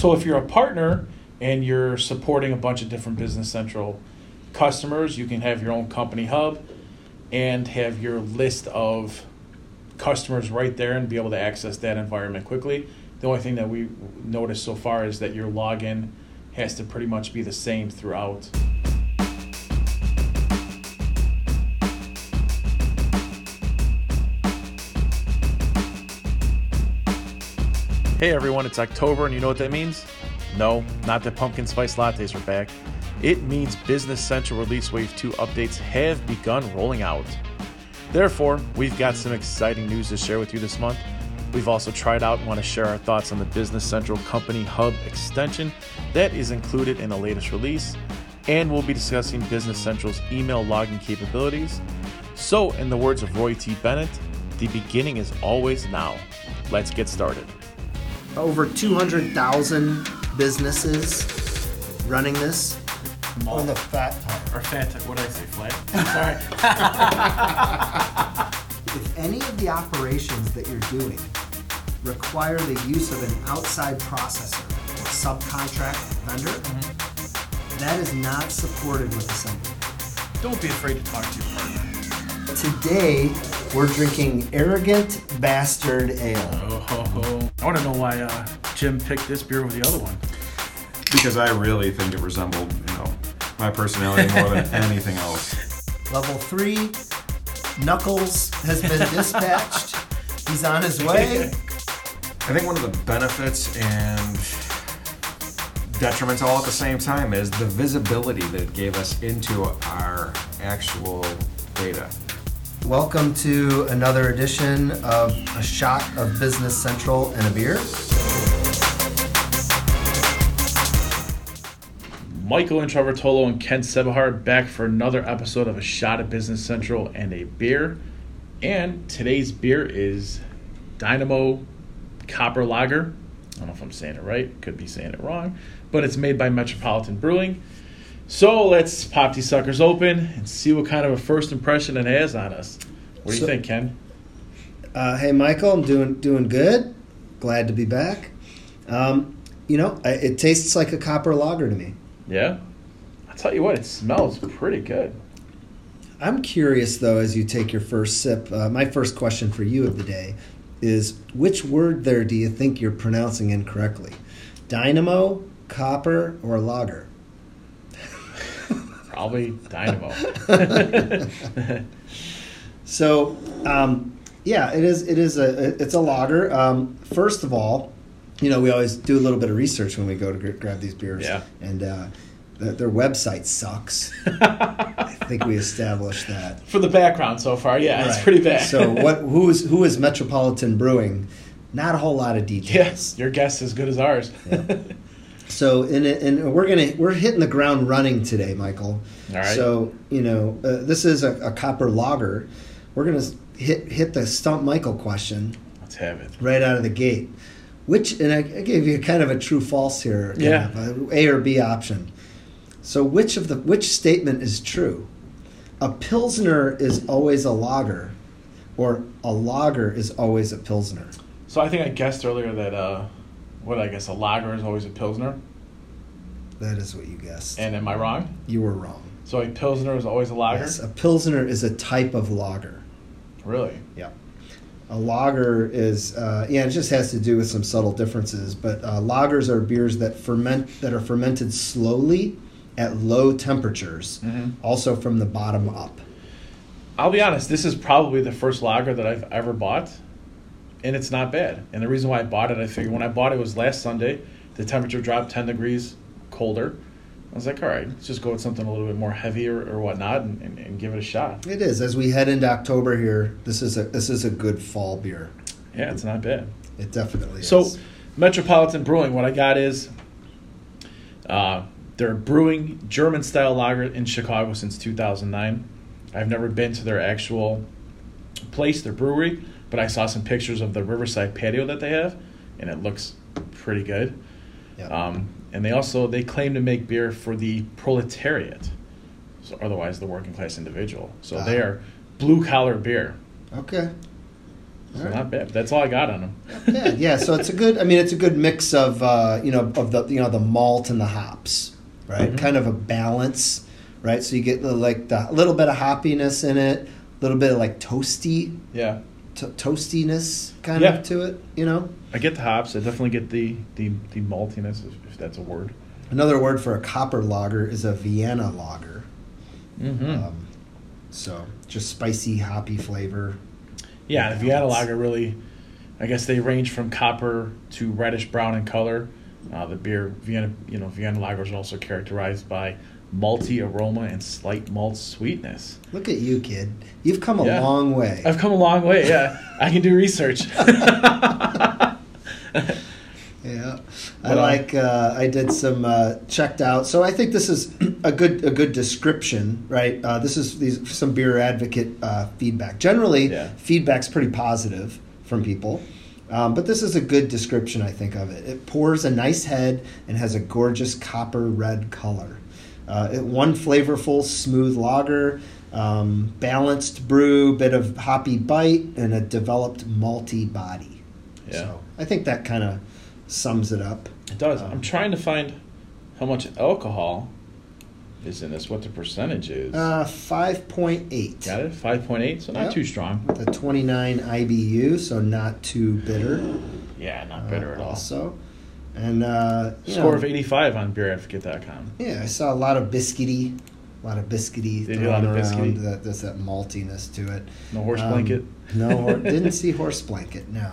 So if you're a partner and you're supporting a bunch of different Business Central customers, you can have your own company hub and have your list of customers right there and be able to access that environment quickly. The only thing that we noticed so far is that your login has to pretty much be the same throughout. Hey everyone, it's October and you know what that means? No, not that pumpkin spice lattes are back. It means Business Central Release Wave 2 updates have begun rolling out. Therefore, we've got some exciting news to share with you this month. We've also tried out and want to share our thoughts on the Business Central Company Hub extension that is included in the latest release, and we'll be discussing Business Central's email logging capabilities. So, in the words of Roy T. Bennett, the beginning is always now. Let's get started. Over 200,000 businesses running this on the fat part. Or fat, what did I say, flat? Sorry. If any of the operations that you're doing require the use of an outside processor or subcontract vendor, mm-hmm. that is not supported with Assembly. Don't be afraid to talk to your partner. Today, we're drinking Arrogant Bastard Ale. Oh, ho, ho. I want to know why uh, Jim picked this beer over the other one. because I really think it resembled, you know, my personality more than anything else. Level 3, Knuckles has been dispatched. He's on his way. I think one of the benefits and detriments all at the same time is the visibility that it gave us into our actual data. Welcome to another edition of A Shot of Business Central and a Beer. Michael and Trevor Tolo and Ken Sebahar back for another episode of A Shot of Business Central and a Beer. And today's beer is Dynamo Copper Lager. I don't know if I'm saying it right, could be saying it wrong, but it's made by Metropolitan Brewing. So let's pop these suckers open and see what kind of a first impression it has on us. What do you think, Ken? Uh, hey, Michael, I'm doing doing good. Glad to be back. Um, you know, I- it tastes like a copper lager to me. Yeah? I'll tell you what, it smells pretty good. I'm curious though, as you take your first sip. Uh, my first question for you of the day is: Which word there do you think you're pronouncing incorrectly? Dynamo, copper, or lager? Probably Dynamo. So, um, yeah, it is. It is a. It's a lager. Um, first of all, you know, we always do a little bit of research when we go to gr- grab these beers. Yeah. And uh, th- their website sucks. I think we established that. For the background so far, yeah, it's pretty bad. So, what? Who is who is Metropolitan Brewing? Not a whole lot of details. Yes, your guess is as good as ours. So, and, and we're gonna we're hitting the ground running today, Michael. All right. So, you know, uh, this is a, a copper lager We're gonna hit hit the stump Michael question. Let's have it. right out of the gate. Which, and I, I gave you kind of a true false here, Yeah. of a A or B option. So, which of the which statement is true? A pilsner is always a lager, or a lager is always a pilsner. So I think I guessed earlier that uh, what I guess a lager is always a pilsner, That is what you guessed. and am I wrong? you were wrong. So a pilsner is always a lager. Yes, a pilsner is a type of lager. Really? Yeah. A lager is uh, yeah, it just has to do with some subtle differences. But uh, lagers are beers that ferment that are fermented slowly at low temperatures, Mhm. also from the bottom up. I'll be honest. This is probably the first lager that I've ever bought, and it's not bad. And the reason why I bought it, I figured when I bought it was last Sunday. The temperature dropped ten degrees colder. I was like, all right, let's just go with something a little bit more heavier or whatnot, and, and, and give it a shot. It is as we head into October here. This is a this is a good fall beer. Yeah, it's not bad. It definitely So, is. So Metropolitan Brewing, what I got is uh, they're brewing German style lager in Chicago since 2009. I've never been to their actual place, their brewery, but I saw some pictures of the Riverside patio that they have, and it looks pretty good. Yeah. Um, and they also they claim to make beer for the proletariat, so otherwise the working class individual. So they Ah. are blue collar beer. okay. So right. not bad. That's all I got on them. yeah, yeah. So it's a good. I mean, it's a good mix of uh, you know of the you know the malt and the hops, right? Mhm. Kind of a balance, right? So you get the, like the a little bit of hoppiness in it, a little bit of like toasty Yeah, to- toastiness kind Yeah. of to it. You know, I get the hops. I definitely get the the, the maltiness, if, if that's a word. another word for a copper lager is a Vienna lager. Mm-hmm. Um, so just spicy, hoppy flavor. yeah, the Vienna lager really, I guess they range from copper to reddish brown in color. Uh, the beer Vienna, you know, Vienna lagers are also characterized by malty aroma and slight malt sweetness. Look at you, kid. You've come a Yeah. long way. I've come a long way. Yeah, I can do research. Yeah, I uh, like. Uh, I did some uh, checked out. So I think this is a good a good description, right? Uh, this is these some beer advocate uh, feedback. Generally, Yeah. feedback's pretty positive from people, um, but this is a good description. I think of it. It pours a nice head and has a gorgeous copper red color. Uh, one flavorful, smooth lager, um, balanced brew, bit of hoppy bite, and a developed malty body. Yeah. So I think that kind of sums it up. It does. Um, I'm trying to find how much alcohol is in this. What the percentage is? Uh, 5.8. Got it. Five point eight. So not Yep. too strong. The 29 IBU, so not too bitter. Yeah, not bitter uh, at all. Also. And, uh, Score know, of 85 on beeradvocate.com. Yeah, I saw a lot of biscuity. A lot of biscuity They do a lot thrown of around. biscuity? That, there's that maltiness to it. No horse Um, blanket. No, didn't see horse blanket. No,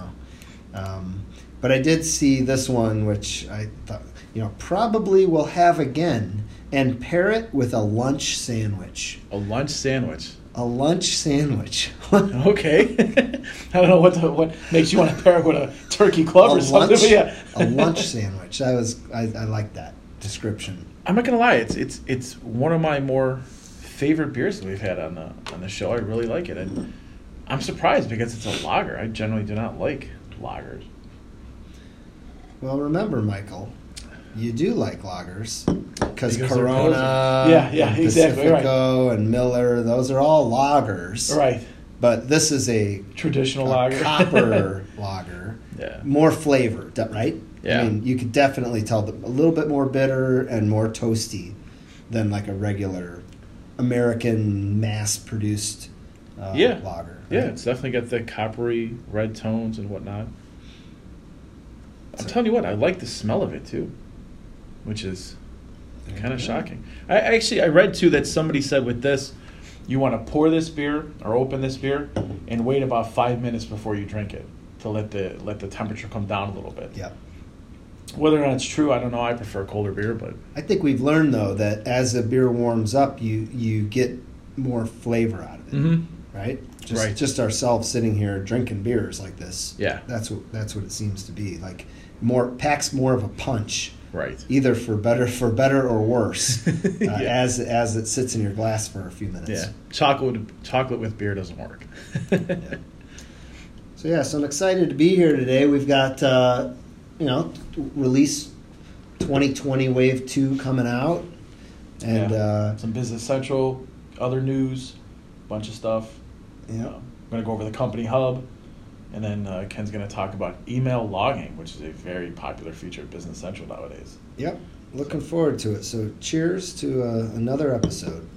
um, but I did see this one, which I thought you know probably will have again, and pair it with a lunch sandwich. A lunch sandwich. A lunch sandwich. Okay. I don't know what the, what makes you want to pair it with a turkey club or something. lunch, yeah. a lunch sandwich. I was I, I like that description. I'm not gonna lie. It's it's it's one of my more favorite beers that we've had on the on the show. I really like it, and I'm surprised because it's a lager. I generally do not like lagers. Well, remember, Michael, you do like lagers because Because Corona, Yeah, yeah, and exactly, right. Pacifico and Miller, those are all lagers. Right. But this is a, Traditional a lager. copper lager, yeah. more flavor, right? Yeah. I mean, you could definitely tell the, a little bit more bitter and more toasty than like a regular American mass-produced uh, Yeah. lager. Yeah, it's definitely got the coppery red tones and whatnot. I'm So- telling you what, I like the smell of it too, which is kind of shocking. I actually I read too that somebody said with this, you want to pour this beer or open this beer and wait about five minutes before you drink it to let the let the temperature come down a little bit. Yeah. Whether or not it's true, I don't know. I prefer colder beer, but I think we've learned though that as the beer warms up, you you get more flavor out of it, mm-hmm. right? Just, Right. Just ourselves sitting here drinking beers like this. Yeah. That's what that's what it seems to be like. More packs more of a punch, right. either for better for better or worse, uh, Yeah. as as it sits in your glass for a few minutes. Yeah, chocolate chocolate with beer doesn't work. So yeah, so I'm excited to be here today. We've got uh, you know release 2020 Wave Two coming out, and Yeah. uh, Some Business Central, other news, bunch of stuff. yeah. Um, I'm going to go over the company hub, and then uh, Ken's going to talk about email logging, which is a very popular feature of Business Central nowadays. Yep, looking forward to it. So, cheers to uh, another episode.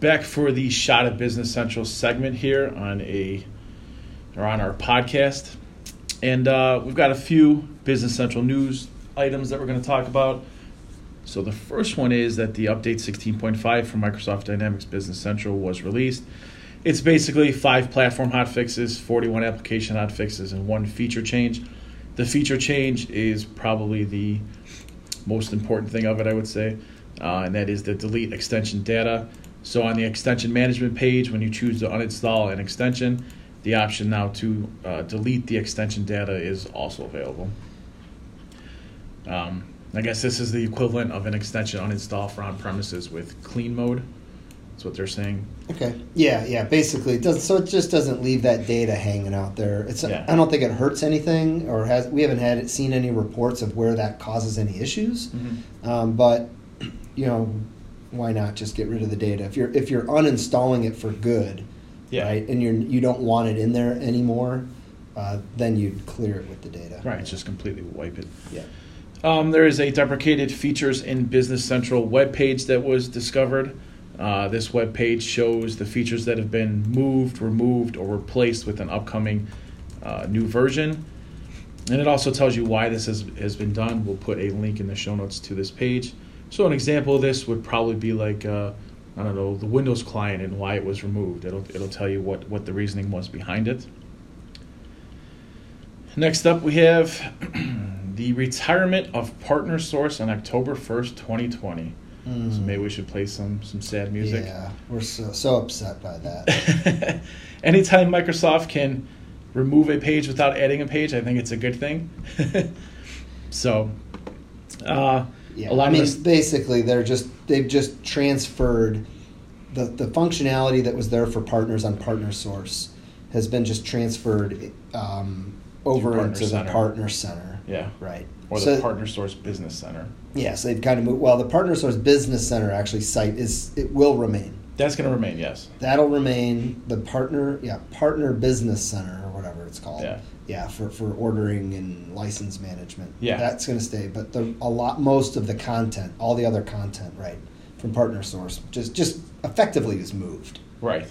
Back for the shot of Business Central segment here on a or on our podcast, and uh, we've got a few Business Central news items that we're going to talk about. So the first one is that the update 16.5 for Microsoft Dynamics Business Central was released. It's basically five platform hotfixes, 41 application hotfixes, and one feature change. The feature change is probably the most important thing of it, I would say, uh, and that is the delete extension data. So on the extension management page, when you choose to uninstall an extension, the option now to uh, delete the extension data is also available. Um, I guess this is the equivalent of an extension uninstall for on premises with clean mode. That's what they're saying. Okay. Yeah, yeah. Basically, it does so it just doesn't leave that data hanging out there. It's Yeah. I don't think it hurts anything, or has we haven't had seen any reports of where that causes any issues. Um, but you know, why not just get rid of the data? If you're if you're uninstalling it for good, Yeah. right, and you're you don't want it in there anymore, uh, then you'd clear it with the data. Right, it's just completely wipe it. Yeah. Um, there is a deprecated features in Business Central webpage that was discovered. Uh, this webpage shows the features that have been moved, removed, or replaced with an upcoming uh, new version. And it also tells you why this has, has been done. We'll put a link in the show notes to this page. So, an example of this would probably be like, uh, I don't know, the Windows client and why it was removed. It'll, it'll tell you what, what the reasoning was behind it. Next up, we have the retirement of Partner Source on October 1st, 2020. So maybe we should play some, some sad music. Yeah, we're so, so upset by that. Anytime Microsoft can remove a page without adding a page, I think it's a good thing. so, uh, Yeah, a lot I mean, this, basically, they're just they've just transferred the the functionality that was there for partners on Partner Source has been just transferred um, over into the Partner Center. Yeah, Right. or the So- Partner Source Business Center. Yes, they've kind of moved. Well, the Partner Source Business Center actually site is it will remain. That's going to remain, yes. That'll remain. The partner, yeah, Partner Business Center or whatever it's called. Yeah. Yeah, for, for ordering and license management. Yeah. That's going to stay, but the a lot most of the content, all the other content, right, from Partner Source, just just effectively is moved. Right.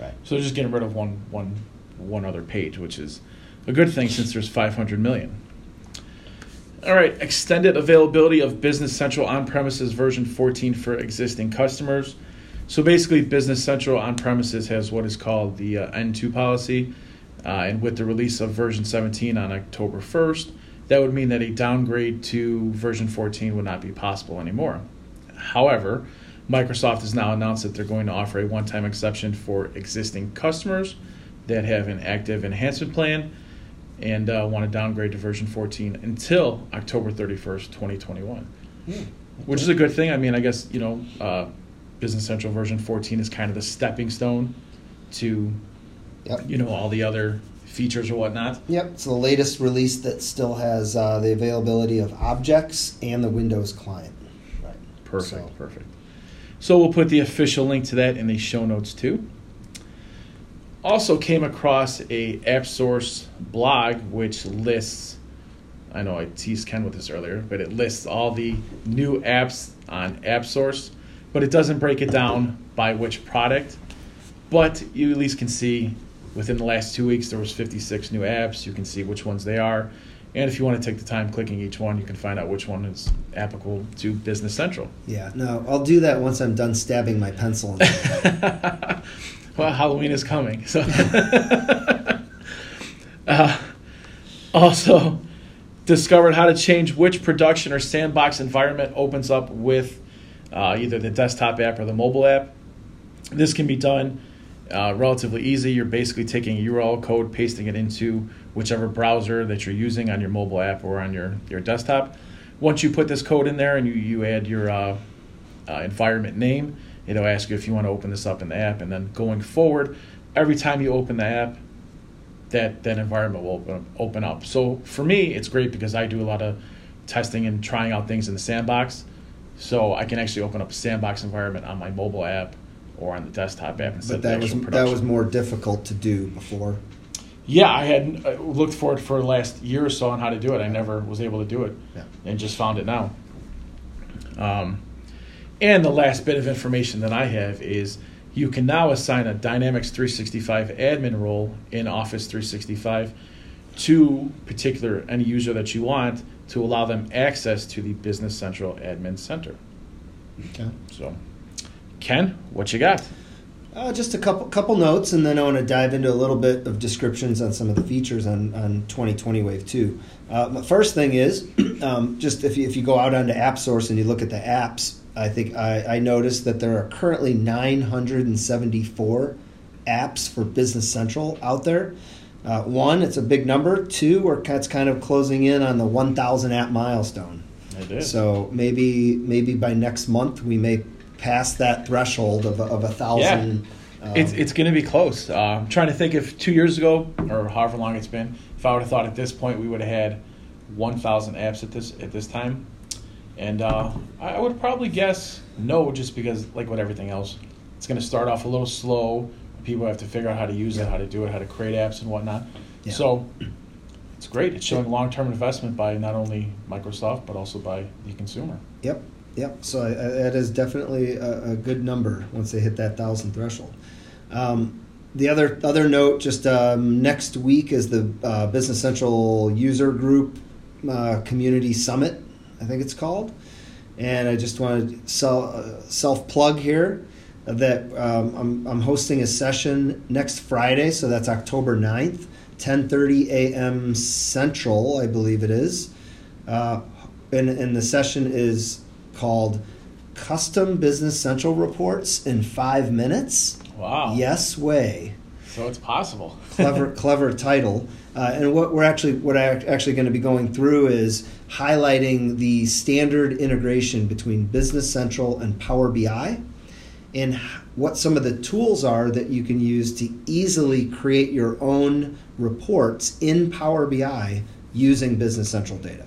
Right. So they're just getting rid of one, one, one other page, which is a good thing since there's 500 million. All right, extended availability of Business Central on premises version 14 for existing customers. So basically, Business Central on premises has what is called the uh, N2 policy. Uh, and with the release of version 17 on October 1st, that would mean that a downgrade to version 14 would not be possible anymore. However, Microsoft has now announced that they're going to offer a one time exception for existing customers that have an active enhancement plan and uh, want to downgrade to version 14 until October 31st, 2021, which is a good thing. I mean, I guess, you know, uh, Business Central version 14 is kind of the stepping stone to, Yep. you know, all the other features or whatnot. Yep. It's the latest release that still has uh, the availability of objects and the Windows client. Right. Perfect, So- perfect. So we'll put the official link to that in the show notes too. Also came across a AppSource blog which lists I know I teased Ken with this earlier, but it lists all the new apps on AppSource, but it doesn't break it down by which product. But you at least can see within the last two weeks there was 56 new apps. You can see which ones they are, and if you want to take the time clicking each one, you can find out which one is applicable to Business Central. Yeah. No, I'll do that once I'm done stabbing my pencil. Well, Halloween is coming. So, uh, also discovered how to change which production or sandbox environment opens up with uh, either the desktop app or the mobile app. This can be done uh, relatively easy. You're basically taking a URL code, pasting it into whichever browser that you're using on your mobile app or on your, your desktop. Once you put this code in there and you, you add your uh, uh, environment name, it'll ask you if you want to open this up in the app. And then going forward, every time you open the app, that, that environment will open, open up. So for me, it's great because I do a lot of testing and trying out things in the sandbox. So I can actually open up a sandbox environment on my mobile app or on the desktop app instead but that of was actual that was more difficult to do before. Yeah, I had uh, looked for it for the last year or so on how to do it. I never was able to do it, Yeah. and just found it now. Um, and the last bit of information that I have is you can now assign a Dynamics 365 admin role in Office 365 to particular any user that you want to allow them access to the Business Central Admin Center. Okay. So, Ken, what you got? Uh, just a couple couple notes, and then I want to dive into a little bit of descriptions on some of the features on, on 2020 Wave 2. Uh, the first thing is, um, just if you, if you go out onto AppSource and you look at the apps, I think I, I noticed that there are currently 974 apps for Business Central out there. Uh, one, it's a big number. Two, we're it's kind of closing in on the 1,000 app milestone. So maybe maybe by next month we may pass that threshold of of a thousand. um, It's it's going to be close. Uh, I'm trying to think if two years ago or however long it's been, if I would have thought at this point we would have had 1,000 apps at this at this time, And uh, I would probably guess no, just because, like with everything else, it's going to start off a little slow. People have to figure out how to use Yeah. it, how to do it, how to create apps and whatnot. Yeah. So it's great. It's showing long term investment by not only Microsoft, but also by the consumer. Yep, yep. So I, I, that is definitely a, a good number once they hit that thousand threshold. Um, the other other note, just um, next week is the uh, Business Central User Group uh, Community Summit. I think it's called, and I just want to sell, uh, self plug here that um, I'm, I'm hosting a session next Friday, so that's October 9th, 10:30 a.m. Central, I believe it is. Uh, and, and the session is called Custom Business Central Reports in Five Minutes. Wow. Yes way. So it's possible. Clever, clever title. Uh, and what we're actually, what I'm actually going to be going through is highlighting the standard integration between Business Central and Power BI, and what some of the tools are that you can use to easily create your own reports in Power BI using Business Central data.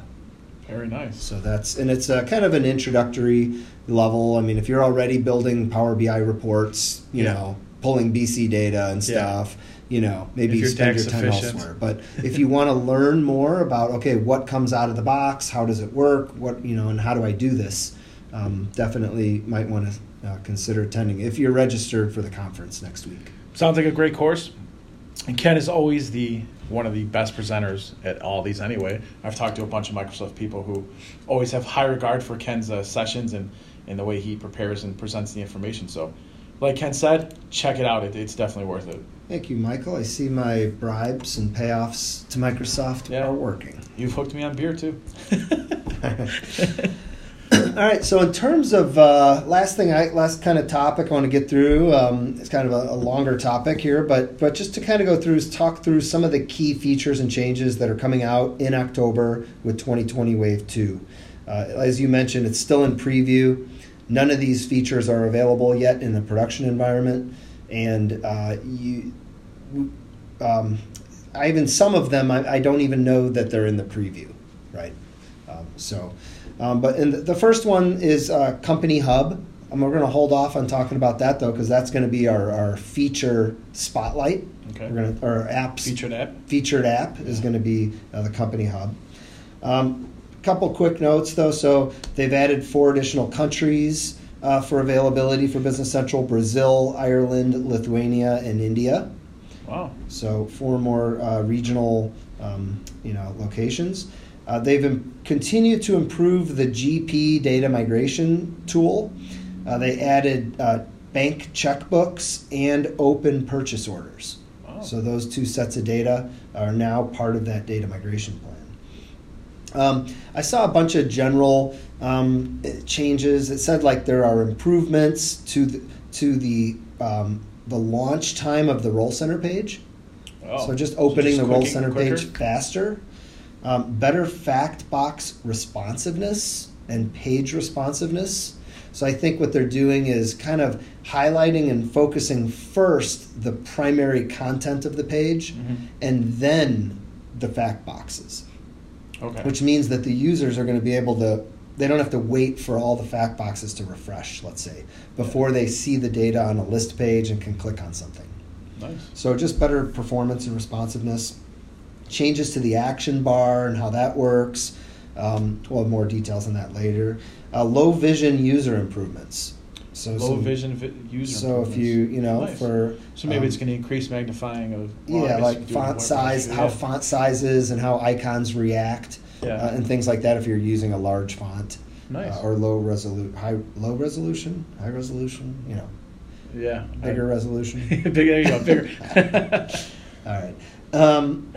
Very nice. So that's and it's a kind of an introductory level. I mean, if you're already building Power BI reports, you Yeah. know, pulling BC data and Yeah. You know, maybe you spend your time efficient. elsewhere. But if you want to learn more about okay, what comes out of the box, how does it work, what you know, and how do I do this, um, definitely might want to uh, consider attending if you're registered for the conference next week. Sounds like a great course. And Ken is always the one of the best presenters at all these anyway. I've talked to a bunch of Microsoft people who always have high regard for Ken's uh, sessions and, and the way he prepares and presents the information. So, like Ken said, check it out. It, it's definitely worth it. Thank you, Michael. I see my bribes and payoffs to Microsoft Yeah. are working. You've hooked me on beer too. All right. So in terms of uh, last thing, I last kind of topic I want to get through. Um, it's kind of a, a longer topic here, but but just to kind of go through, is talk through some of the key features and changes that are coming out in October with 2020 Wave Two. Uh, as you mentioned, it's still in preview. None of these features are available yet in the production environment, and uh, you. Um, I even some of them I, I don't even know that they're in the preview, right? Um, so, um, but in the, the first one is uh, Company Hub. And we're going to hold off on talking about that though, because that's going to be our, our feature spotlight. Okay. We're going to our apps Featured app. featured app is going to be uh, the Company Hub. Um, couple quick notes though. So they've added four additional countries uh, for availability for Business Central: Brazil, Ireland, Lithuania, and India. Wow. So four more uh, regional, um, you know, locations. Uh, they've im- continued to improve the GP data migration tool. Uh, they added uh, bank checkbooks and open purchase orders. Wow. So those two sets of data are now part of that data migration plan. Um, I saw a bunch of general um, changes. It said like there are improvements to the, to the um, the launch time of the Role Center page. Oh. So just opening just the Role Center quicker? page faster. Um, better fact box responsiveness and page responsiveness. So I think what they're doing is kind of highlighting and focusing first the primary content of the page Mhm. and then the fact boxes Okay. which means that the users are going to be able to they don't have to wait for all the fact boxes to refresh let's say before they see the data on a list page and can click on something nice. so just better performance and responsiveness changes to the action bar and how that works um, we'll have more details on that later uh, low vision user improvements so Low some- vision vi- user. so if you you know Nice. for So maybe um, it's going to increase magnifying of well, yeah, like font size, how yeah. font sizes and how icons react, Yeah. uh, and things like that. If you're using a large font, Nice. uh, or low resolution, high low resolution, high resolution, you know, Yeah. bigger resolution. bigger. There you go. Bigger. All right. Um,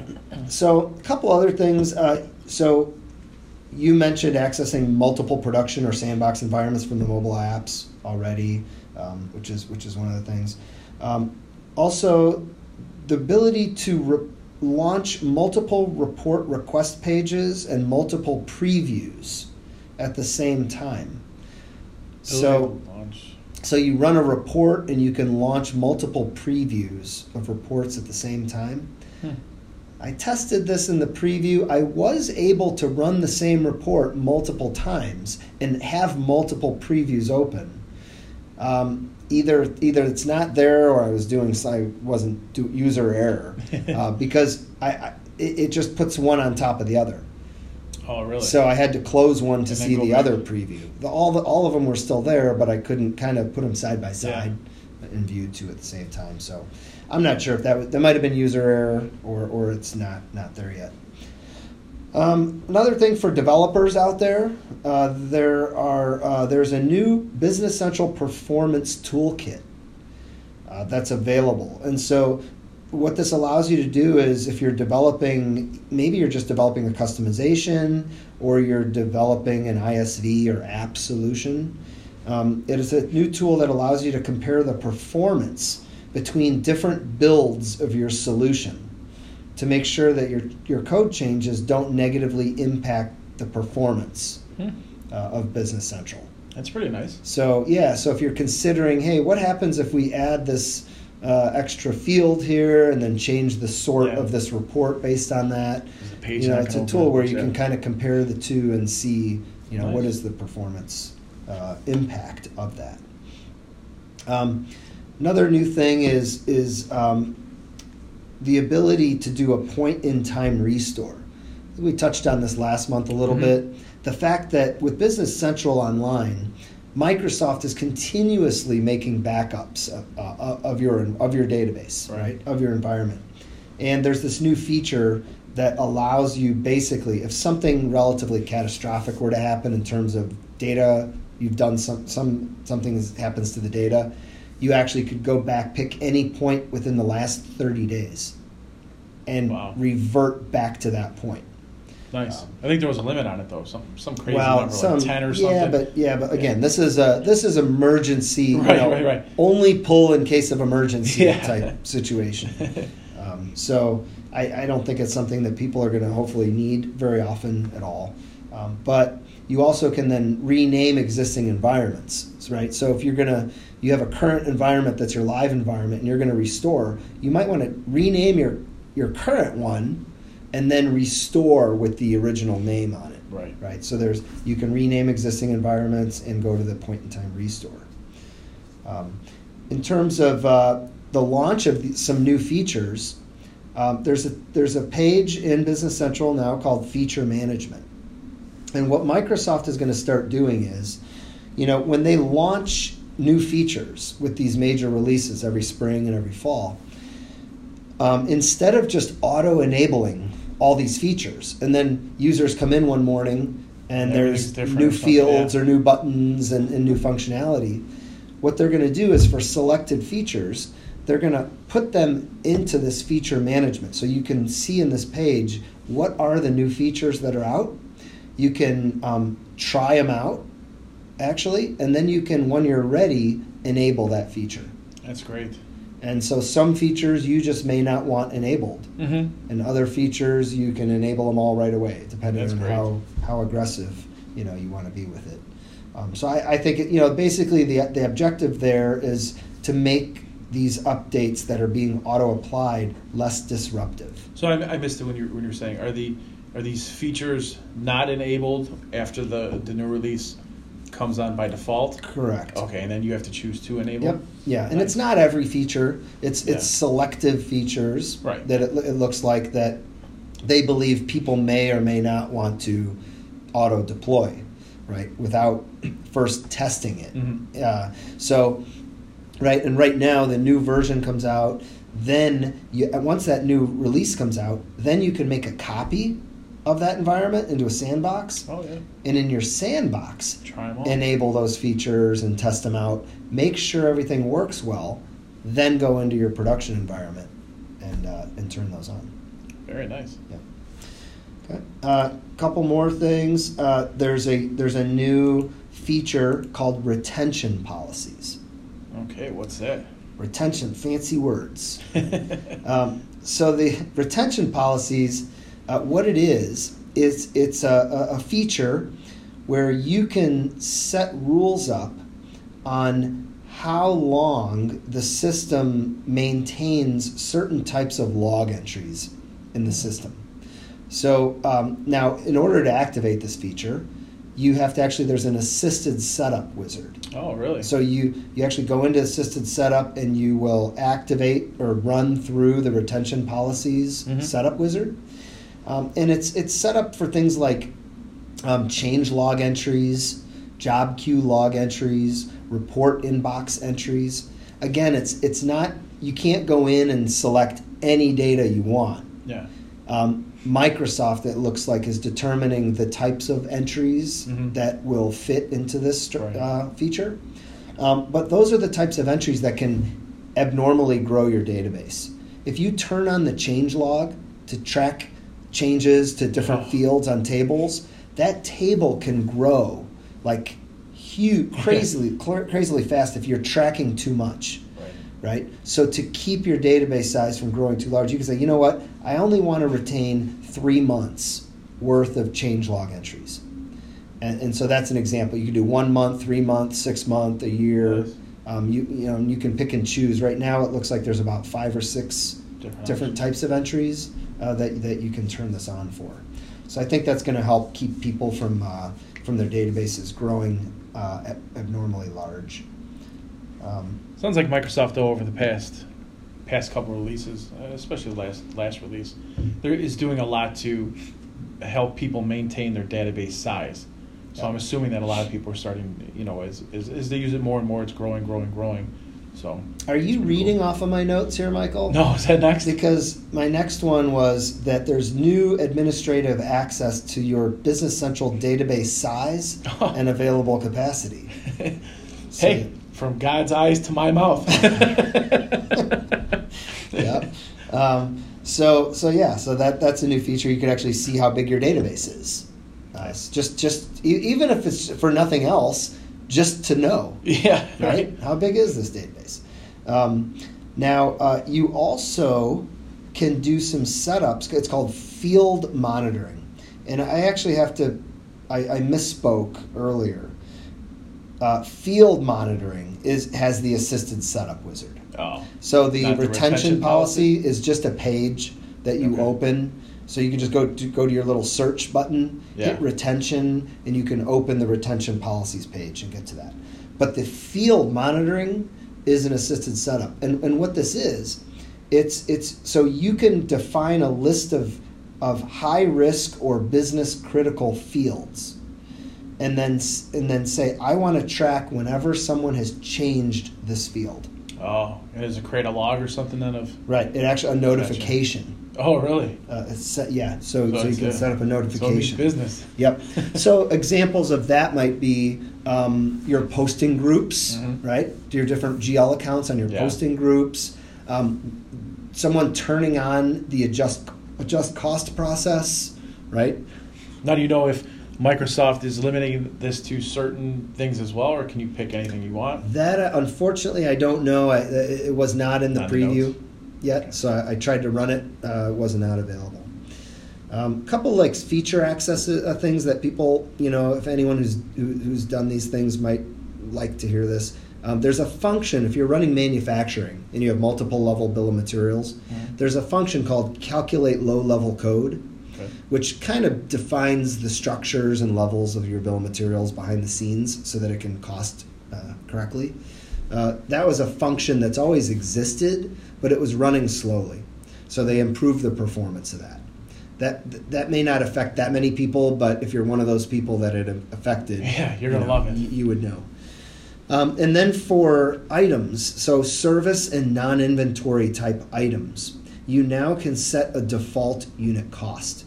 so a couple other things. Uh, so you mentioned accessing multiple production or sandbox environments from the mobile apps already, um, which is which is one of the things. Um, also, the ability to re- launch multiple report request pages and multiple previews at the same time. So. So you run a report and you can launch multiple previews of reports at the same time. Hmm. I tested this in the preview. I was able to run the same report multiple times and have multiple previews open. Um, either either it's not there or I was doing I wasn't do, user error uh, because I, I it, it, just puts one on top of the other. Oh, really? So I had to close one to And see the back. other preview. The, all the, all of them were still there, but I couldn't kind of put them side by side and view two at the same time. So I'm not sure if that was, that might have been user error or or it's not not there yet. Um, another thing for developers out there, uh, there are uh, there's a new Business Central Performance Toolkit uh, that's available, and so what this allows you to do is if you're developing, maybe you're just developing a customization or you're developing an ISV or app solution. Um, it is a new tool that allows you to compare the performance between different builds of your solution to make sure that your, your code changes don't negatively impact the performance Hmm. uh, of Business Central. That's pretty nice. So yeah, so if you're considering, hey, what happens if we add this uh, extra field here and then change the sort Yeah. of this report based on that? You know, it's a tool where you Yeah. can kind of compare the two and see, you know, what Nice. is the performance uh, impact of that. Um, another new thing is is um, the ability to do a point in time restore. We touched on this last month a little Mhm. bit. The fact that with Business Central Online, Microsoft is continuously making backups of, uh, of your of your database, Right. right, of your environment. And there's this new feature that allows you basically, if something relatively catastrophic were to happen in terms of data, you've done some some something happens to the data, you actually could go back, pick any point within the last 30 days, and Wow. revert back to that point. Nice. Um, I think there was a limit on it though. Some some crazy well, number, some like ten or something. yeah, but yeah, but again, this is a this is emergency, you Right, know, right, right. only pull in case of emergency Yeah. type situation. Um, so I, I don't think it's something that people are going to hopefully need very often at all. Um, but you also can then rename existing environments, right? So if you're going to you have a current environment that's your live environment and you're going to restore, you might want to rename your your current one and then restore with the original name on it right. right? So there's you can rename existing environments and go to the point in time restore. Um, in terms of uh, the launch of the, some new features, um, there's a there's a page in Business Central now called Feature Management, and what Microsoft is going to start doing is, you know, when they launch new features with these major releases every spring and every fall, um, instead of just auto enabling all these features and then users come in one morning and there's new fields yeah. or new buttons and, and new functionality what they're going to do is for selected features they're going to put them into this feature management. So you can see in this page what are the new features that are out. You can um, try them out actually and then you can when you're ready enable that feature That's great. and so some features you just may not want enabled Mm-hmm. and other features you can enable them all right away depending That's on great. how, how aggressive you know you want to be with it um, so I, I think it, you know basically the, the objective there is to make these updates that are being auto applied less disruptive So I, I missed it when you when you were saying are the are these features not enabled after the the new release comes on by default? correct Okay, and then you have to choose to enable. Yep. Yeah, and Nice. it's not every feature. It's Yeah. it's selective features Right. that it, it looks like that they believe people may or may not want to auto deploy, right, without first testing it. Mhm. Uh, so, right, and right now the new version comes out. Then you, once that new release comes out, then you can make a copy of that environment into a sandbox, Oh yeah. and in your sandbox, Try them enable those features and test them out. Make sure everything works well. Then go into your production environment and uh, and turn those on. Very nice. Yeah. Okay. A uh, couple more things. Uh, there's a there's a new feature called retention policies. Okay, what's that? Retention, fancy words. Um, so the retention policies, uh, what it is, is it's a, a feature where you can set rules up on how long the system maintains certain types of log entries in the system. So um, now, in order to activate this feature, you have to actually there's an assisted setup wizard. Oh, really? So you you actually go into assisted setup and you will activate or run through the retention policies Mhm. setup wizard, um, and it's it's set up for things like um, change log entries, job queue log entries, report inbox entries. Again, it's it's not you can't go in and select any data you want. yeah. Um, Microsoft, it looks like, is determining the types of entries Mhm. that will fit into this uh, feature. Um, but those are the types of entries that can abnormally grow your database. If you turn on the change log to track changes to different fields on tables, that table can grow like huge, crazily, cra- crazily fast if you're tracking too much Right. right? So to keep your database size from growing too large, you can say, you know what? I only want to retain three months worth of change log entries. And, and so that's an example. You can do one month, three months, six month, a year. Nice. Um, you you know you can pick and choose. Right now, it looks like there's about five or six Different different types of entries uh, that that you can turn this on for. So I think that's going to help keep people from uh, from their databases growing uh, abnormally large. Um, Sounds like Microsoft though over the past past couple releases, uh, especially the last last release, there is doing a lot to help people maintain their database size. So I'm assuming that a lot of people are starting, you know, as, as, as they use it more and more, it's growing, growing, growing. So Are you reading cool. off of my notes here, Michael? no, is that next? Because my next one was that there's new administrative access to your Business Central database size and available capacity. So- hey, from God's eyes to my mouth. yeah. Um, so so yeah, so that that's a new feature. You can actually see how big your database is. Nice. just just even if it's for nothing else, just to know. yeah, right? How big is this database? Um, now, uh, you also can do some setups. It's called field monitoring. And I actually have to, I, I misspoke earlier. Uh, field monitoring is has the assisted setup wizard. Oh, So the, Not the retention, retention policy, policy? is just a page that you Okay. open. So you can just go to go to your little search button, Yeah. hit retention, and you can open the retention policies page and get to that. But the field monitoring is an assisted setup, and and what this is, it's it's so you can define a list of of high risk or business critical fields and then and then say I want to track whenever someone has changed this field. oh, and does it create a log or something then of? Right. It actually a notification. Oh, really? Uh, set, yeah. So, so, you can set up a So notification. business. Yep. So examples of that might be um, your posting groups, Mhm. right? Your different GL accounts on your Yeah. posting groups. Um, someone turning on the adjust adjust cost process, right? Now, do you know if Microsoft is limiting this to certain things as well, or can you pick anything you want? That uh, unfortunately I don't know. I, it was not in the Not preview. Yet, so I, I tried to run it. Uh, was not out available. A um, couple like feature access uh, things that people, you know, if anyone who's who, who's done these things might like to hear this. Um, there's a function if you're running manufacturing and you have multiple level bill of materials. Mhm. There's a function called calculate low level code Okay. which kind of defines the structures and levels of your bill of materials behind the scenes so that it can cost uh, correctly. Uh, that was a function that's always existed, but it was running slowly. So they improved the performance of that. That that may not affect that many people, but if you're one of those people that it affected, Yeah, you're gonna know, love it. You, you would know. Um, and then for items, so service and non-inventory type items, you now can set a default unit cost.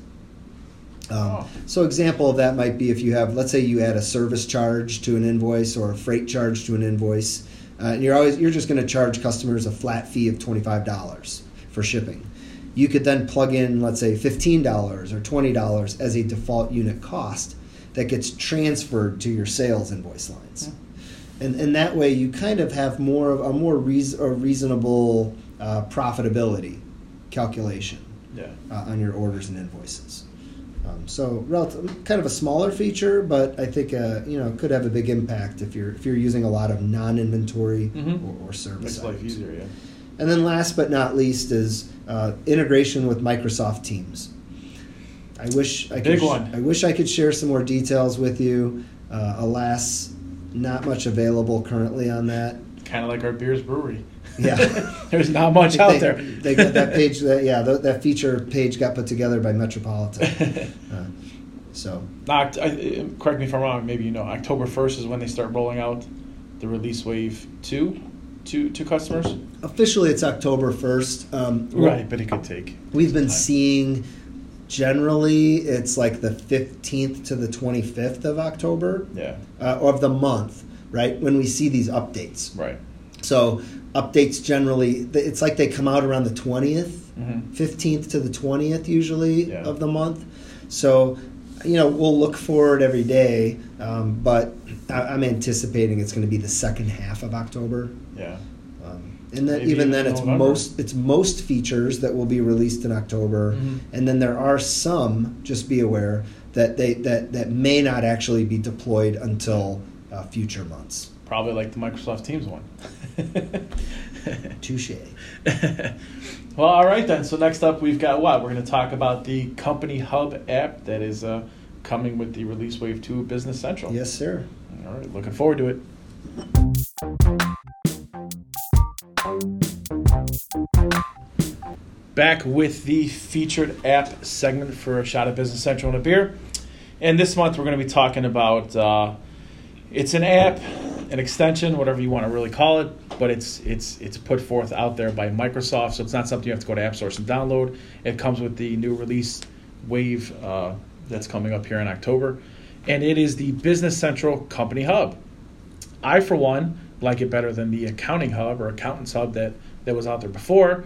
Um, Oh. So example of that might be if you have, let's say you add a service charge to an invoice or a freight charge to an invoice, uh, and you're always you're just going to charge customers a flat fee of twenty five dollars for shipping. You could then plug in, let's say, fifteen dollars or twenty dollars as a default unit cost that gets transferred to your sales invoice lines, and and that way you kind of have more of a more reas- or reasonable uh, profitability calculation Yeah. uh, on your orders and invoices. Um, so, relative, kind of a smaller feature, but I think uh, you know could have a big impact if you're if you're using a lot of non-inventory Mhm. or, or service Makes life easier, yeah. And then, last but not least, is uh, integration with Microsoft Teams. I wish I could. Big sh- one. I wish I could share some more details with you. Uh, alas, not much available currently on that. Kind of like our beers brewery. Yeah. There's not much out they, there. They got that page. That, yeah, that, that feature page got put together by Metropolitan. Uh, so I, correct me if I'm wrong. Maybe you know. October first is when they start rolling out the release wave two to to customers. officially, it's October first. Um, Right, but it could take. We've been time. seeing generally it's like the 15th to the 25th of October Yeah. uh, of the month, right? When we see these updates. Right. So updates generally, it's like they come out around the 20th, Mhm. 15th to the 20th usually Yeah. of the month. So, you know, we'll look forward every day, um, but I, I'm anticipating it's going to be the second half of October. Yeah. Um, and then Maybe even then, it's November. most it's most features that will be released in October, Mhm. and then there are some. Just be aware that they that that may not actually be deployed until uh, future months. Probably like the Microsoft Teams one. Touche. well, all right then. So next up, we've got what? We're going to talk about the Company Hub app that is uh, coming with the Release Wave Two Business Central. Yes, sir. All right. Looking forward to it. Back with the featured app segment for a shot of Business Central and a beer. And this month we're going to be talking about uh, it's an app, an extension, whatever you want to really call it, but it's it's it's put forth out there by Microsoft, so it's not something you have to go to App Source and download. It comes with the new release wave uh, that's coming up here in October, and it is the Business Central Company Hub. I, for one, like it better than the Accounting Hub or Accountants Hub that that was out there before.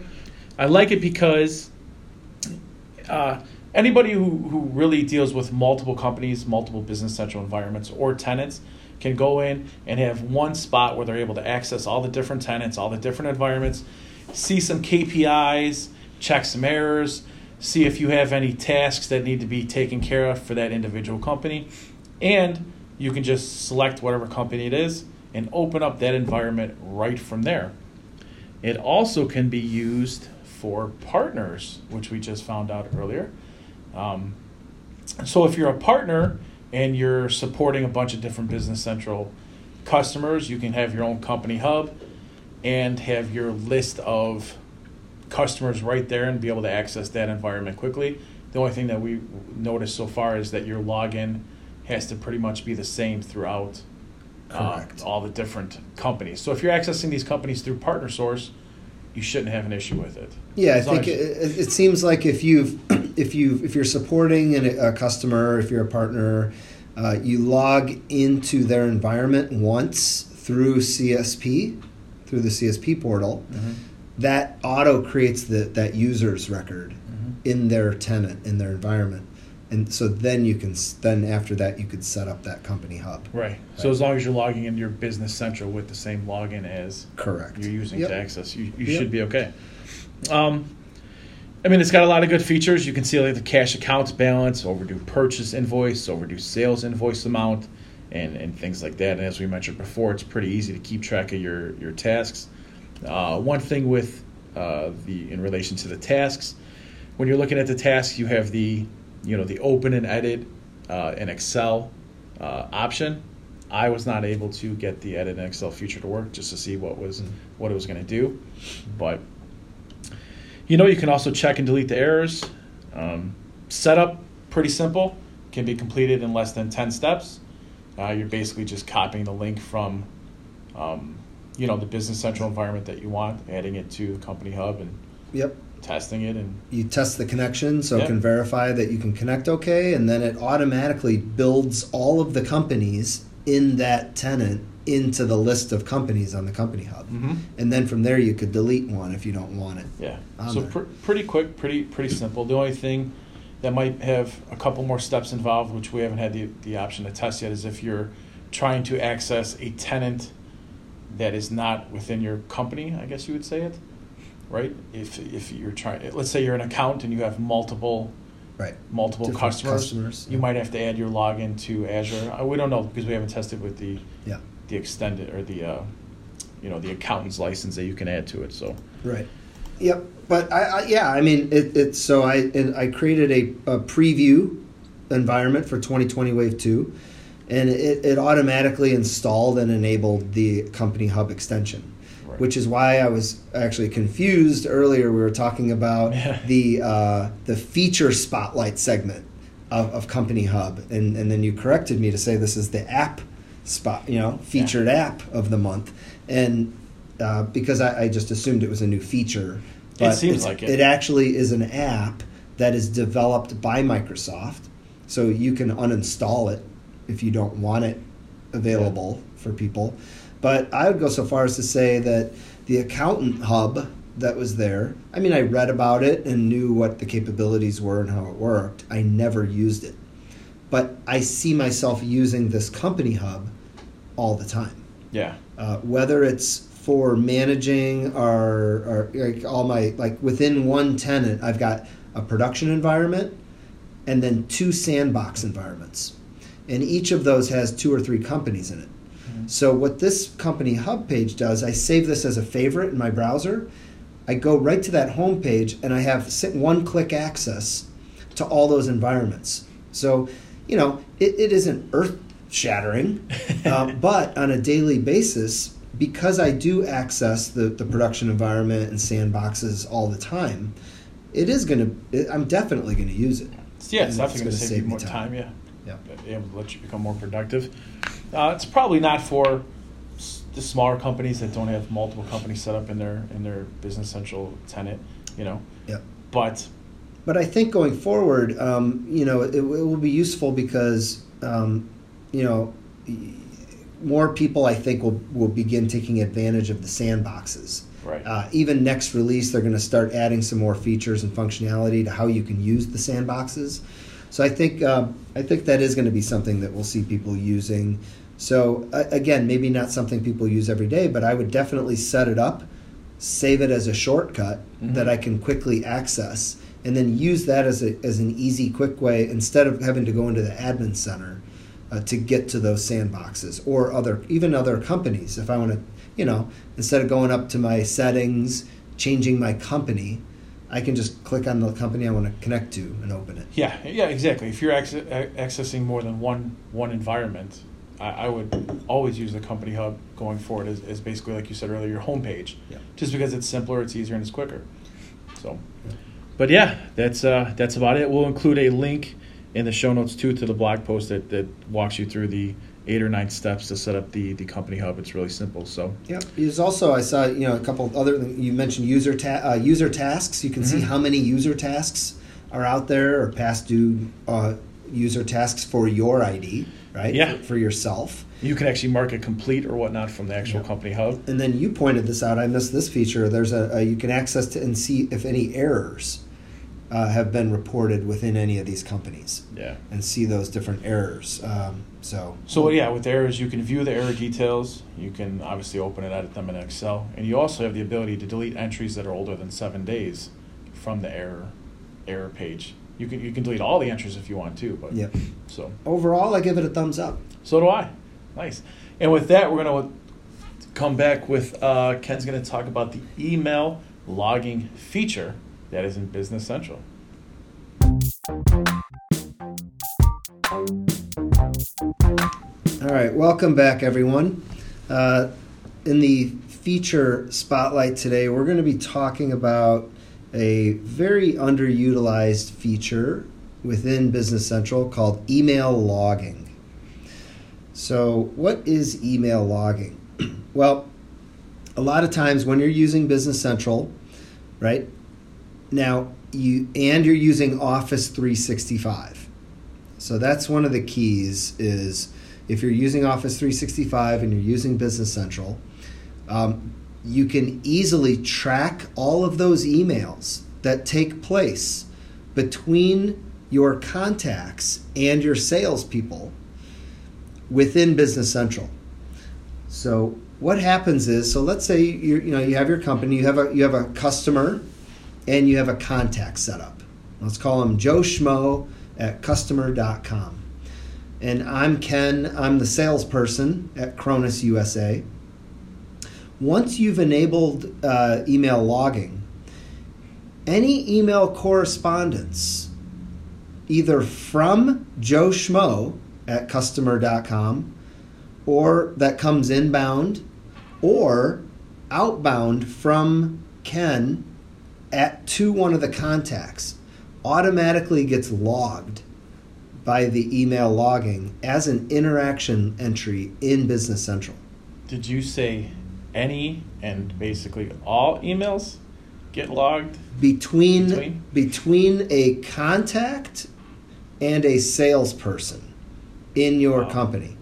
I like it because uh, anybody who, who really deals with multiple companies, multiple business central environments, or tenants can go in and have one spot where they're able to access all the different tenants, all the different environments, see some KPIs, check some errors, see if you have any tasks that need to be taken care of for that individual company, and you can just select whatever company it is and open up that environment right from there. It also can be used for partners, which we just found out earlier. Um, so if you're a partner and you're supporting a bunch of different Business Central customers, you can have your own company hub and have your list of customers right there and be able to access that environment quickly. The only thing that we noticed so far is that your login has to pretty much be the same throughout uh, all the different companies. So if you're accessing these companies through Partner Source, you shouldn't have an issue with it. Yeah, I As long think it, it seems like if you've if you if you're supporting an, a customer, if you're a partner, uh, you log into their environment once through CSP, through the CSP portal. Mhm. That auto creates the, that user's record Mhm. in their tenant in their environment, and so then you can then after that you could set up that company hub. Right. So as long as you're logging into your Business Central with the same login as Correct. you're using Yep. to access, you, you Yep. should be okay. Um, I mean, it's got a lot of good features. You can see like the cash accounts balance, overdue purchase invoice, overdue sales invoice amount, and, and things like that. And as we mentioned before, it's pretty easy to keep track of your, your tasks. Uh, one thing with uh, the in relation to the tasks, when you're looking at the tasks, you have the you know the open and edit uh, in Excel uh, option. I was not able to get the edit in Excel feature to work just to see what was what it was going to do, but you know you can also check and delete the errors. Um, setup pretty simple, can be completed in less than ten steps. Uh, you're basically just copying the link from um, you know the Business Central environment that you want, adding it to the Company Hub and Yep. testing it and you test the connection so it can verify that you can connect okay and then it automatically builds all of the companies in that tenant into the list of companies on the company hub Mhm. and then from there you could delete one if you don't want it Yeah. so pr- pretty quick, pretty pretty simple. The only thing that might have a couple more steps involved, which we haven't had the, the option to test yet, is if you're trying to access a tenant that is not within your company. I guess you would say it, right? If if you're trying, let's say you're an account and you have multiple right multiple Different customers, customers, you might have to add your login to Azure. We don't know because we haven't tested with the yeah the extended or the uh, you know the accountant's license that you can add to it. So right Yep. But I, I yeah, I mean, it, it's so I I created a, a preview environment for 2020 Wave Two, and it, it automatically installed and enabled the Company Hub extension. Right. Which is why I was actually confused earlier. We were talking about the uh, the feature spotlight segment of, of Company Hub, and, and then you corrected me to say this is the app spot, you know, featured app of the month, and uh, because I, I just assumed it was a new feature, but seems it's- like it. It actually is an app that is developed by Microsoft, so you can uninstall it if you don't want it available for people. But I would go so far as to say that the accountant hub that was there, I mean, I read about it and knew what the capabilities were and how it worked. I never used it. But I see myself using this company hub all the time. Yeah. Uh, whether it's for managing our, our like all my like within one tenant, I've got a production environment and then two sandbox environments, and each of those has two or three companies in it. So what this company hub page does, I save this as a favorite in my browser. I go right to that home page and I have one click access to all those environments. So, you know, it, it isn't earth shattering, uh, but on a daily basis, because I do access the, the production environment and sandboxes all the time, it is going to, I'm definitely going to use it. Yeah, it's definitely going to save, you more time. Yeah. Yeah. Be able to let you become more productive. Uh, it's probably not for s- the smaller companies that don't have multiple companies set up in their in their business central tenant. You know, Yep. but But I think going forward, um, you know, it, it will be useful because, um, you know, more people I think will will begin taking advantage of the sandboxes. right. Uh, even next release, they're going to start adding some more features and functionality to how you can use the sandboxes. So I think um, I think that is going to be something that we'll see people using. So uh, again, maybe not something people use every day, but I would definitely set it up, save it as a shortcut Mhm. that I can quickly access, and then use that as a as an easy, quick way instead of having to go into the admin center uh, to get to those sandboxes or other even other companies. If I want to, you know, instead of going up to my settings, changing my company, I can just click on the company I want to connect to and open it. Yeah, yeah, exactly. If you're acce- a- accessing more than one one environment, I, I would always use the company hub going forward as, as basically like you said earlier, your homepage. Yeah. Just because it's simpler, it's easier, and it's quicker. So, but yeah, that's uh, that's about it. We'll include a link in the show notes too to the blog post that, that walks you through the eight or nine steps to set up the the company hub. It's really simple. So Yeah. There's also I saw you know a couple of other you mentioned user ta- uh, user tasks. You can see Mhm. how many user tasks are out there or past due uh, user tasks for your ID, right? Yeah. For, for yourself. you can actually mark it complete or whatnot from the actual Yeah. company hub. And then you pointed this out. I missed this feature. There's a, a you can access to and see if any errors uh, have been reported within any of these companies Yeah. and see those different errors. Um, so So yeah, with errors, you can view the error details. You can obviously open it, edit them in Excel, and you also have the ability to delete entries that are older than seven days from the error error page. You can you can delete all the entries if you want to, but yeah. so overall, I give it a thumbs up. so do I. Nice. And with that, we're gonna come back with uh, Ken's gonna talk about the email logging feature that is in Business Central. All right, welcome back, everyone. Uh, in the feature spotlight today, we're going to be talking about a very underutilized feature within Business Central called email logging. So, what is email logging? well, a lot of times when you're using Business Central, right? Now, you and you're using Office 365. So that's one of the keys is if you're using Office 365 and you're using Business Central, um, you can easily track all of those emails that take place between your contacts and your salespeople within Business Central. So what happens is, so let's say you you know you have your company, you have a you have a customer, and you have a contact set up. Let's call him Joe Schmo at customer.com. And I'm Ken, I'm the salesperson at Cronus USA. Once you've enabled uh, email logging, any email correspondence either from Joe Schmo at customer.com or that comes inbound or outbound from Ken at to one of the contacts automatically gets logged by the email logging as an interaction entry in Business Central. Did you say any and basically all emails get logged? Between Between? between a contact and a salesperson in your company.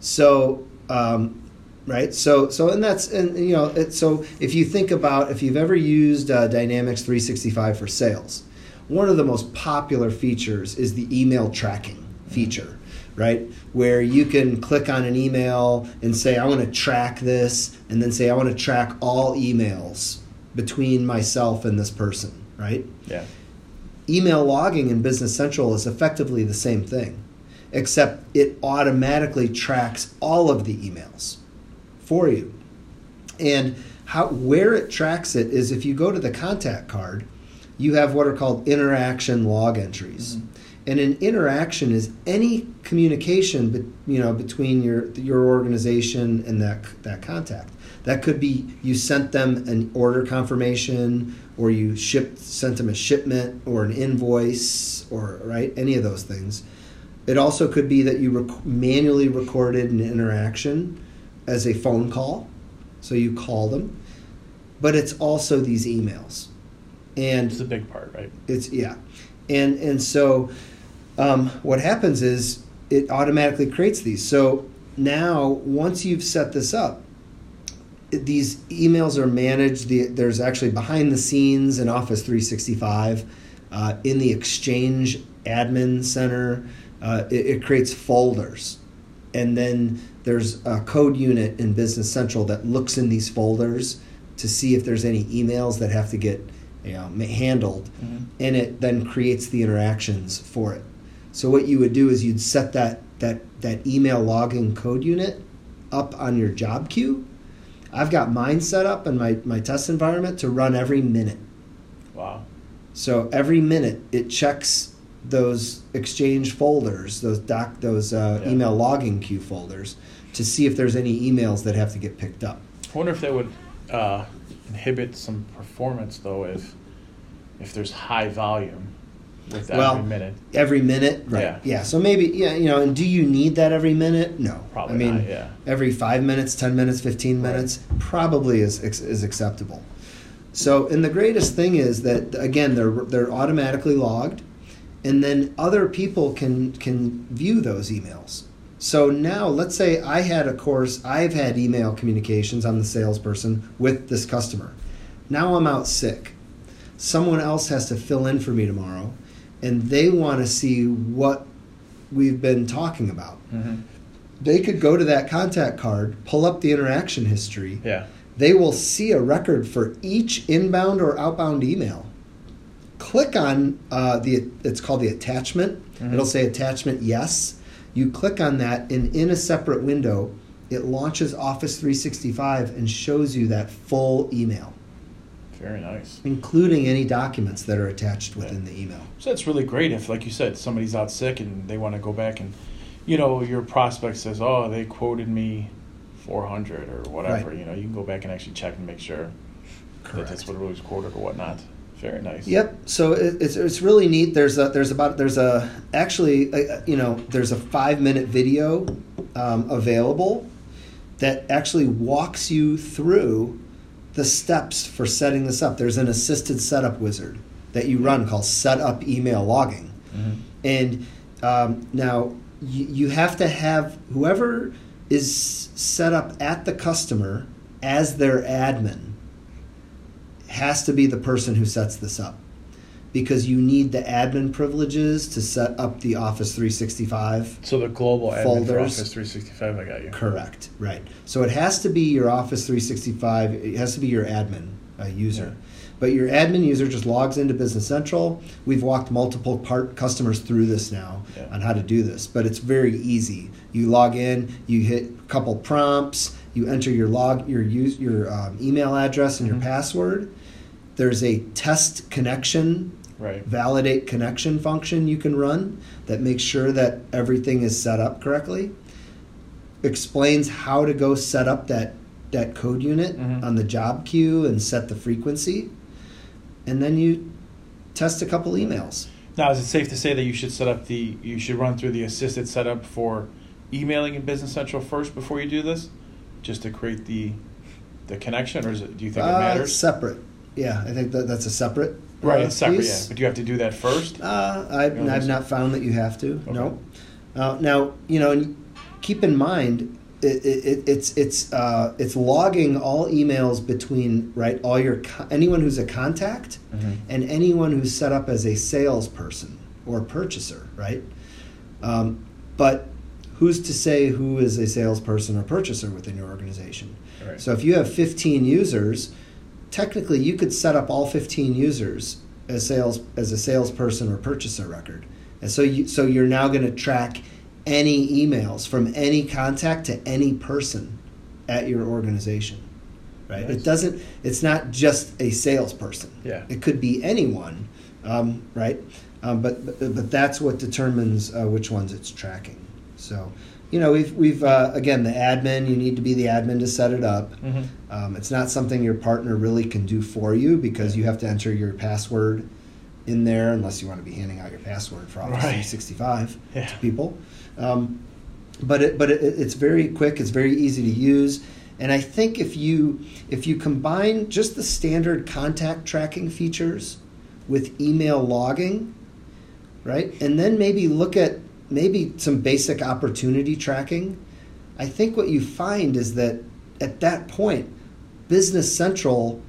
So um, right? So so and that's and you know it, so if you think about if you've ever used uh, dynamics 365 for sales one of the most popular features is the email tracking feature right? Where you can click on an email and say i want to track this and then say i want to track all emails between myself and this person right? Yeah. email logging in Business Central is effectively the same thing, except it automatically tracks all of the emails for you. And how where it tracks it is if you go to the contact card, you have what are called interaction log entries. Mm-hmm. And an interaction is any communication, be, you know, between your your organization and that that contact. That could be you sent them an order confirmation, or you shipped sent them a shipment, or an invoice, or right any of those things. It also could be that you rec- manually recorded an interaction as a phone call, so you call them. But it's also these emails, and It's a big part, right? it's yeah, and and so um, what happens is it automatically creates these. So now once you've set this up, these emails are managed. The, there's actually behind the scenes in Office 365 uh, in the Exchange Admin Center. Uh, it, it creates folders, and then there's a code unit in Business Central that looks in these folders to see if there's any emails that have to get you know, handled, mm-hmm. and it then creates the interactions for it. So what you would do is you'd set that that that email logging code unit up on your job queue. I've got mine set up in my, my test environment to run every minute. Wow. So every minute it checks those exchange folders, those doc, those uh, Yeah. email logging queue folders, to see if there's any emails that have to get picked up. I wonder if that would uh, inhibit some performance though, if if there's high volume with every Well, minute. Every minute, right? Yeah. Yeah. So maybe, yeah, you know. And do you need that every minute? No. Probably I mean, not, yeah. every five minutes, ten minutes, fifteen Right. minutes probably is is acceptable. So, and the greatest thing is that again, they're they're automatically logged, and then other people can can view those emails. So now, let's say I had a course, I've had email communications. I'm the salesperson with this customer. Now I'm out sick. Someone else has to fill in for me tomorrow, and they want to see what we've been talking about. hmm They could go to that contact card, pull up the interaction history, Yeah. they will see a record for each inbound or outbound email. Click on uh, the it's called the attachment. Mhm. It'll say attachment yes. You click on that, and in a separate window, it launches Office 365 and shows you that full email, Very nice. including any documents that are attached within the email. So that's really great if, like you said, somebody's out sick and they want to go back and, you know, your prospect says, "Oh, they quoted me 400 or whatever." Right. You know, you can go back and actually check and make sure that that's what it was quoted or whatnot. Very nice. Yep. So it, it's it's really neat. There's a there's about there's a actually uh you know there's a five minute video um, available that actually walks you through the steps for setting this up. There's an assisted setup wizard that you run called Setup Email Logging, Mhm. and um, now you, you have to have whoever is set up at the customer as their admin has to be the person who sets this up because you need the admin privileges to set up the Office 365. So the global admin for Office 365, I got you. Correct, right. So it has to be your Office 365, it has to be your admin uh, user. Yeah. But your admin user just logs into Business Central. We've walked multiple part customers through this now Yeah. on how to do this, but it's very easy. You log in, you hit a couple prompts, you enter your log, your use, your um, email address and Mhm. your password, there's a test connection Right. validate connection function you can run that makes sure that everything is set up correctly. Explains how to go set up that that code unit Mhm. on the job queue and set the frequency, and then you test a couple emails. Now, is it safe to say that you should set up the you should run through the assisted setup for emailing in Business Central first before you do this, just to create the the connection, or is it, do you think it Uh, matters? Separate, yeah, I think that that's a separate. right, uh, separate, yeah. But do you have to do that first? Uh, I've, You don't I've not found that you have to. Okay. No. Uh, now you know, and keep in mind, it, it, it's it's uh, it's logging all emails between right all your anyone who's a contact Mhm. and anyone who's set up as a salesperson or purchaser, right? Um, but who's to say who is a salesperson or purchaser within your organization? Right. So if you have 15 users, technically you could set up all 15 users as sales as a salesperson or purchaser record. And so you so you're now going to track any emails from any contact to any person at your organization. Right? Nice. It doesn't it's not just a salesperson. Yeah. It could be anyone, um, right? Um, but, but but that's what determines uh, which ones it's tracking. So, you know, we've we've uh, again the admin. You need to be the admin to set it up. Mhm. Um, it's not something your partner really can do for you because you have to enter your password in there unless you want to be handing out your password for Office Right. 365 Yeah. to people. Um, but it, but it, it's very quick. It's very easy to use. And I think if you if you combine just the standard contact tracking features with email logging, right, and then maybe look at maybe some basic opportunity tracking, I think what you find is that at that point, Business Central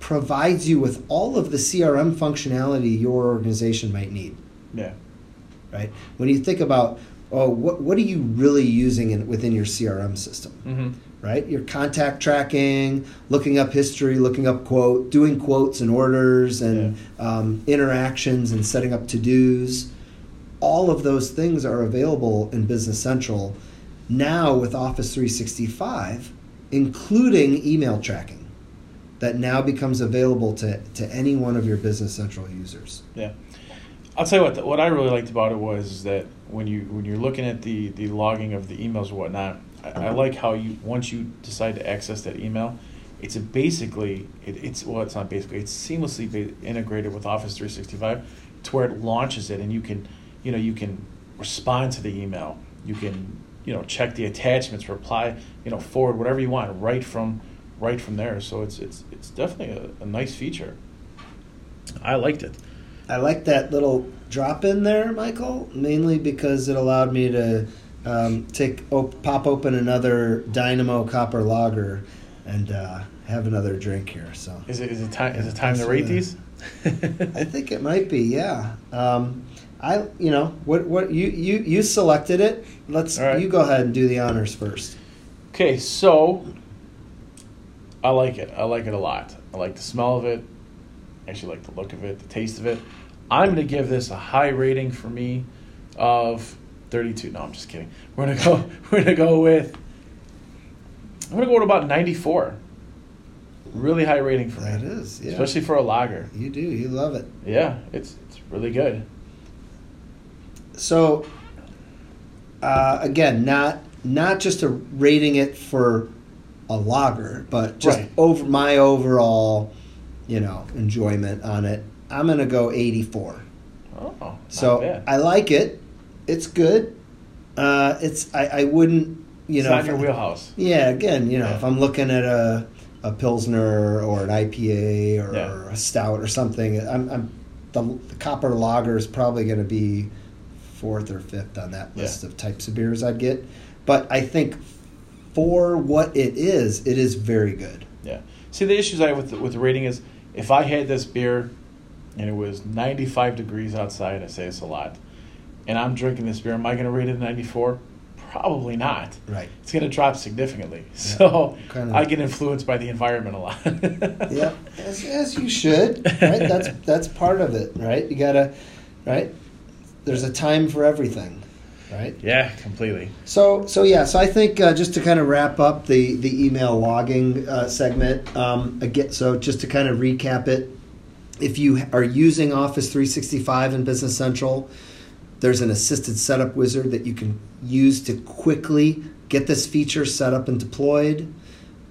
provides you with all of the CRM functionality your organization might need Yeah. right? When you think about, oh, what, what are you really using in, within your CRM system, Mm-hmm. right? Your contact tracking, looking up history, looking up quote, doing quotes and orders and um, interactions and setting up to dos. All of those things are available in Business Central now with Office 365, including email tracking. That now becomes available to, to any one of your Business Central users. Yeah, I'll tell you what. What I really liked about it was that when you when you're looking at the the logging of the emails and whatnot, I, I like how you once you decide to access that email, it's basically it, it's well it's not basically it's seamlessly integrated with Office 365 to where it launches it and you can you know you can respond to the email, you can you know check the attachments, reply you know forward whatever you want right from right from there. So it's it's it's definitely a, a nice feature. I liked it. I like that little drop in there, Michael, mainly because it allowed me to um, take op- pop open another Dynamo Copper Lager and uh, have another drink here. So Is it is it time is it time to rate these? I think it might be, yeah. Um, I, you know, what what you you you selected it. Let's right. you go ahead and do the honors first. okay, so I like it. I like it a lot. I like the smell of it. I actually like the look of it, the taste of it. I'm gonna give this a high rating for me of 32. No, I'm just kidding. We're gonna go. We're gonna go with. I'm gonna go with about 94. Really high rating for That me, is, yeah. especially for a lager. you do, you love it. Yeah, it's it's really good. So, uh, again, not not just a rating it for a lager, but just Right. over my overall, you know, enjoyment on it. I'm gonna go 84. Oh, So bad. I like it. It's good. Uh, it's I, I wouldn't you it's know not your I- wheelhouse. Yeah, again, you know, Yeah. if I'm looking at a a pilsner or an IPA or, Yeah. a stout or something, I'm, I'm the, the copper lager is probably going to be fourth or fifth on that list Yeah. of types of beers I'd get. But I think for what it is, it is very good. Yeah. See, the issues I have with the, with the rating is if I had this beer and it was 95 degrees outside, I say it's a lot, and I'm drinking this beer, am I going to rate it 94? Probably not. Right. It's going to drop significantly. So Kinda. I get influenced by the environment a lot. Yeah, as, as you should. Right. That's that's part of it. Right. You gotta. Right. There's a time for everything. Right. Yeah, completely. So, so yeah, so I think uh, just to kind of wrap up the the email logging uh, segment, um, again, so just to kind of recap it, if you are using Office 365 in Business Central, there's an assisted setup wizard that you can use to quickly get this feature set up and deployed.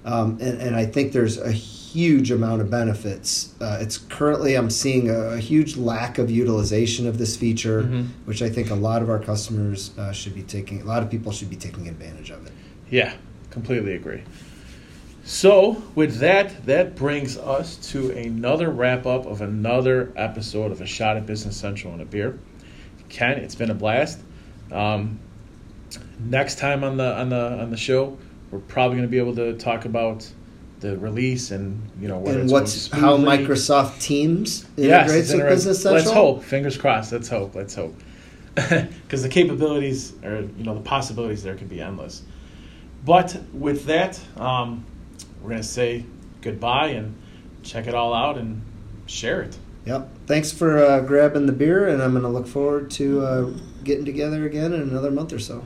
Um, and, and, I think there's a huge amount of benefits. Uh, it's currently I'm seeing a, a, huge lack of utilization of this feature, mm-hmm. which I think a lot of our customers uh, should be taking. A lot of people should be taking advantage of it. Yeah, completely agree. So, with that, that brings us to another wrap up of another episode of A Shot at Business Central and a Beer. Ken, it's been a blast. Um, next time on the on the on the show, we're probably going to be able to talk about the release and you know and what's how Microsoft Teams integrates yes, with Business Central. Let's hope. Fingers crossed. Let's hope. Let's hope. Because the capabilities or you know the possibilities there could be endless. But with that, um, we're going to say goodbye and check it all out and share it. Yep. Thanks for uh, grabbing the beer, and I'm going to look forward to uh, getting together again in another month or so.